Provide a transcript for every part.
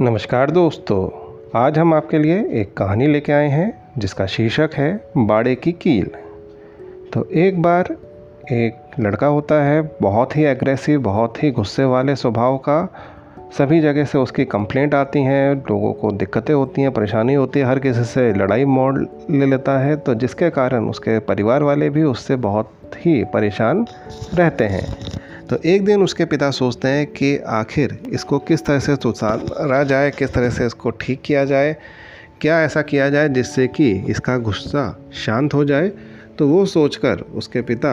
नमस्कार दोस्तों, आज हम आपके लिए एक कहानी लेके आए हैं, जिसका शीर्षक है बाड़े की कील। तो एक बार एक लड़का होता है, बहुत ही एग्रेसिव बहुत ही गुस्से वाले स्वभाव का। सभी जगह से उसकी कंप्लेंट आती हैं, लोगों को दिक्कतें होती हैं, परेशानी होती है, हर किसी से लड़ाई मोड़ ले लेता है। तो जिसके कारण उसके परिवार वाले भी उससे बहुत ही परेशान रहते हैं। तो एक दिन उसके पिता सोचते हैं कि आखिर इसको किस तरह से सुधारा जाए, किस तरह से इसको ठीक किया जाए, क्या ऐसा किया जाए जिससे कि इसका गुस्सा शांत हो जाए। तो वो सोचकर उसके पिता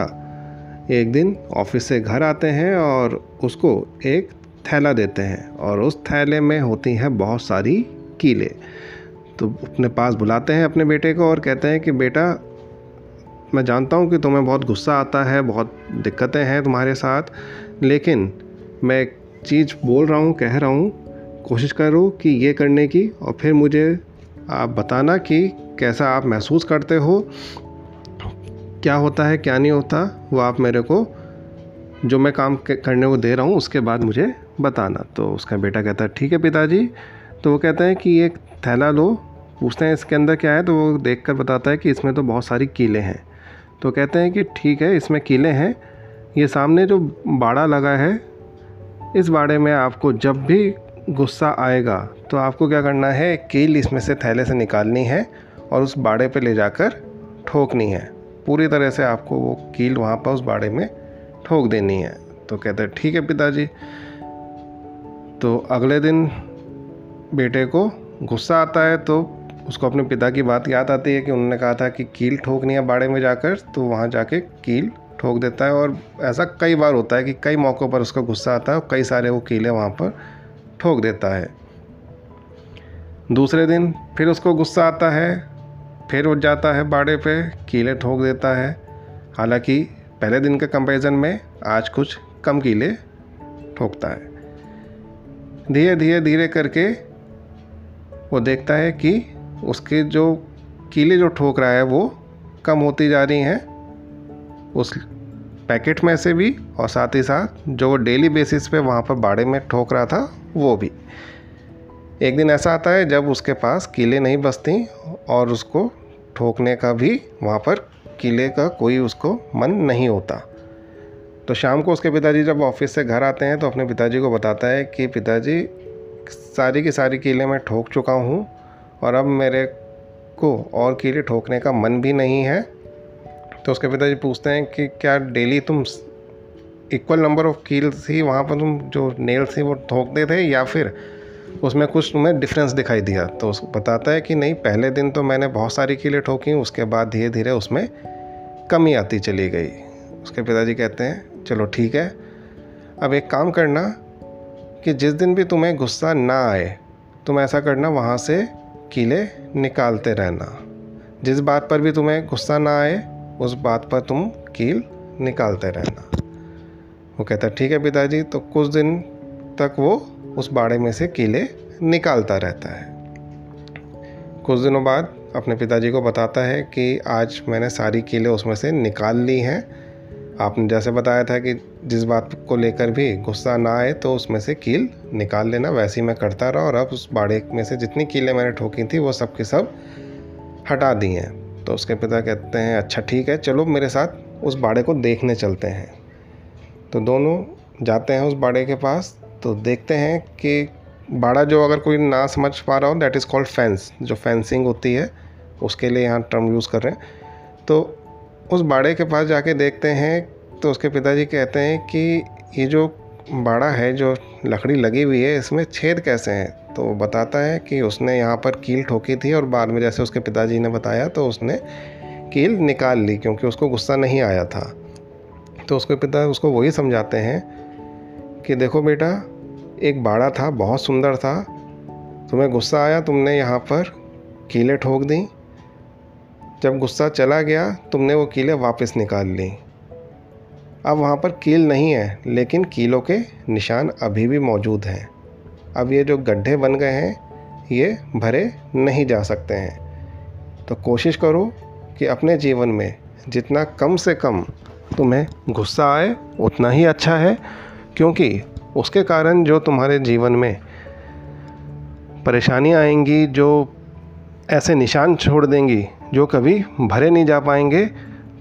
एक दिन ऑफ़िस से घर आते हैं और उसको एक थैला देते हैं और उस थैले में होती हैं बहुत सारी कीले। तो अपने पास बुलाते हैं अपने बेटे को और कहते हैं कि, बेटा मैं जानता हूँ कि तुम्हें बहुत गुस्सा आता है, बहुत दिक्कतें हैं तुम्हारे साथ, लेकिन मैं एक चीज़ बोल रहा हूँ, कह रहा हूँ। कोशिश करो कि ये करने की और फिर मुझे आप बताना कि कैसा आप महसूस करते हो, क्या होता है, क्या नहीं होता, वो आप मेरे को, जो मैं काम करने को दे रहा हूँ, उसके बाद मुझे बताना। तो उसका बेटा कहता है, ठीक है पिताजी। तो वो कहते हैं कि, एक थैला लो। पूछते हैं, इसके अंदर क्या है? तो वो देख कर बताता है कि इसमें तो बहुत सारी कीले हैं। तो कहते हैं कि ठीक है, इसमें कीले हैं। ये सामने जो बाड़ा लगा है, इस बाड़े में आपको जब भी गुस्सा आएगा तो आपको क्या करना है कील इसमें से थैले से निकालनी है और उस बाड़े पे ले जाकर ठोकनी है। पूरी तरह से आपको वो कील वहाँ पर उस बाड़े में ठोक देनी है। तो कहते हैं, ठीक है पिताजी। तो अगले दिन बेटे को गुस्सा आता है तो उसको अपने पिता की बात याद आती है कि उन्होंने कहा था कि कील ठोकनी है बाड़े में जाकर तो वहाँ जाके कील ठोक देता है और ऐसा कई बार होता है कि कई मौक़ों पर उसका गुस्सा आता है कई सारे वो कीले वहाँ पर ठोक देता है। दूसरे दिन फिर उसको गुस्सा आता है, फिर उठ जाता है बाड़े पे, कीले ठोक देता है। हालाँकि पहले दिन के कंपैरिजन में आज कुछ कम कीले ठोकता है। धीरे धीरे धीरे करके वो देखता है कि उसके जो कीले जो ठोक रहा है वो कम होती जा रही हैं उस पैकेट में से भी और साथ ही साथ जो डेली बेसिस पे वहाँ पर बाड़े में ठोक रहा था वो भी। एक दिन ऐसा आता है जब उसके पास कीले नहीं बसती और उसको ठोकने का भी वहाँ पर कीले का कोई उसको मन नहीं होता। तो शाम को उसके पिताजी जब ऑफ़िस से घर आते हैं तो अपने पिताजी को बताता है कि पिताजी, सारी की सारी कीले मैं ठोक चुका हूँ। और अब मेरे को और कीले ठोकने का मन भी नहीं है। तो उसके पिताजी पूछते हैं कि क्या डेली तुम इक्वल नंबर ऑफ़ कील्स ही वहाँ पर तुम जो नेल्स थी वो ठोकते थे या फिर उसमें कुछ तुम्हें डिफरेंस दिखाई दिया? तो उस, बताता है कि नहीं, पहले दिन तो मैंने बहुत सारी कीले ठोकी, उसके बाद धीरे धीरे उसमें कमी आती चली गई। उसके पिताजी कहते हैं, चलो ठीक है, अब एक काम करना कि जिस दिन भी तुम्हें गुस्सा ना आए, तुम ऐसा करना वहाँ से कीले निकालते रहना। जिस बात पर भी तुम्हें गुस्सा ना आए, उस बात पर तुम कील निकालते रहना। वो कहता, ठीक है पिताजी। तो कुछ दिन तक वो उस बाड़े में से कीले निकालता रहता है। कुछ दिनों बाद अपने पिताजी को बताता है कि आज मैंने सारी कीले उसमें से निकाल ली हैं। आपने जैसे बताया था कि जिस बात को लेकर भी गुस्सा ना आए तो उसमें से कील निकाल लेना। वैसे ही मैं करता रहा और अब उस बाड़े में से जितनी कीलें मैंने ठोकी थी, वो सब की सब हटा दी हैं। तो उसके पिता कहते हैं अच्छा ठीक है, चलो मेरे साथ उस बाड़े को देखने चलते हैं। तो दोनों जाते हैं उस बाड़े के पास। तो देखते हैं कि बाड़ा जो अगर कोई ना समझ पा रहा हो दैट इज़ कॉल्ड फेंस जो फेंसिंग होती है, उसके लिए यहाँ टर्म यूज़ कर रहे हैं। तो उस बाड़े के पास जाके देखते हैं तो उसके पिताजी कहते हैं कि ये जो बाड़ा है, जो लकड़ी लगी हुई है, इसमें छेद कैसे हैं? तो वो बताता है कि उसने यहाँ पर कील ठोकी थी और बाद में जैसे उसके पिताजी ने बताया तो उसने कील निकाल ली क्योंकि उसको गुस्सा नहीं आया था। तो उसके पिता उसको वही समझाते हैं कि देखो बेटा, एक बाड़ा था, बहुत सुंदर था, तुम्हें गुस्सा आया, तुमने यहाँ पर कीलें ठोक दी जब गुस्सा चला गया, तुमने वो कीलें वापस निकाल ली। अब वहाँ पर कील नहीं है, लेकिन कीलों के निशान अभी भी मौजूद हैं। अब ये जो गड्ढे बन गए हैं, ये भरे नहीं जा सकते हैं। तो कोशिश करो कि अपने जीवन में जितना कम से कम तुम्हें गुस्सा आए, उतना ही अच्छा है, क्योंकि उसके कारण जो तुम्हारे जीवन में परेशानियाँ आएँगी, जो ऐसे निशान छोड़ देंगी जो कभी भरे नहीं जा पाएँगे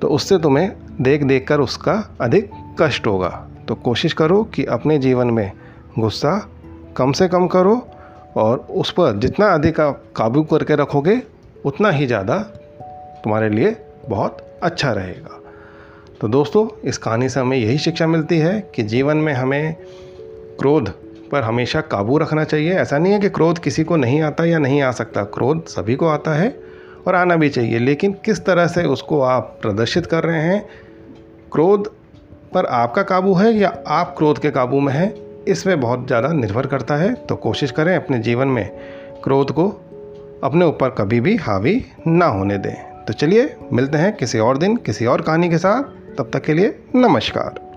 तो उससे तुम्हें देख देख कर उसका अधिक कष्ट होगा। तो कोशिश करो कि अपने जीवन में गुस्सा कम से कम करो और उस पर जितना अधिक आप काबू करके रखोगे, उतना ही ज़्यादा तुम्हारे लिए बहुत अच्छा रहेगा। तो दोस्तों, इस कहानी से हमें यही शिक्षा मिलती है कि जीवन में हमें क्रोध पर हमेशा काबू रखना चाहिए। ऐसा नहीं है कि क्रोध किसी को नहीं आता या नहीं आ सकता। क्रोध सभी को आता है। और आना भी चाहिए। लेकिन किस तरह से उसको आप प्रदर्शित कर रहे हैं? क्रोध पर आपका काबू है या आप क्रोध के काबू में हैं? इसमें बहुत ज़्यादा निर्भर करता है। तो कोशिश करें अपने जीवन में क्रोध को अपने ऊपर कभी भी हावी ना होने दें। तो चलिए, मिलते हैं किसी और दिन, किसी और कहानी के साथ। तब तक के लिए नमस्कार।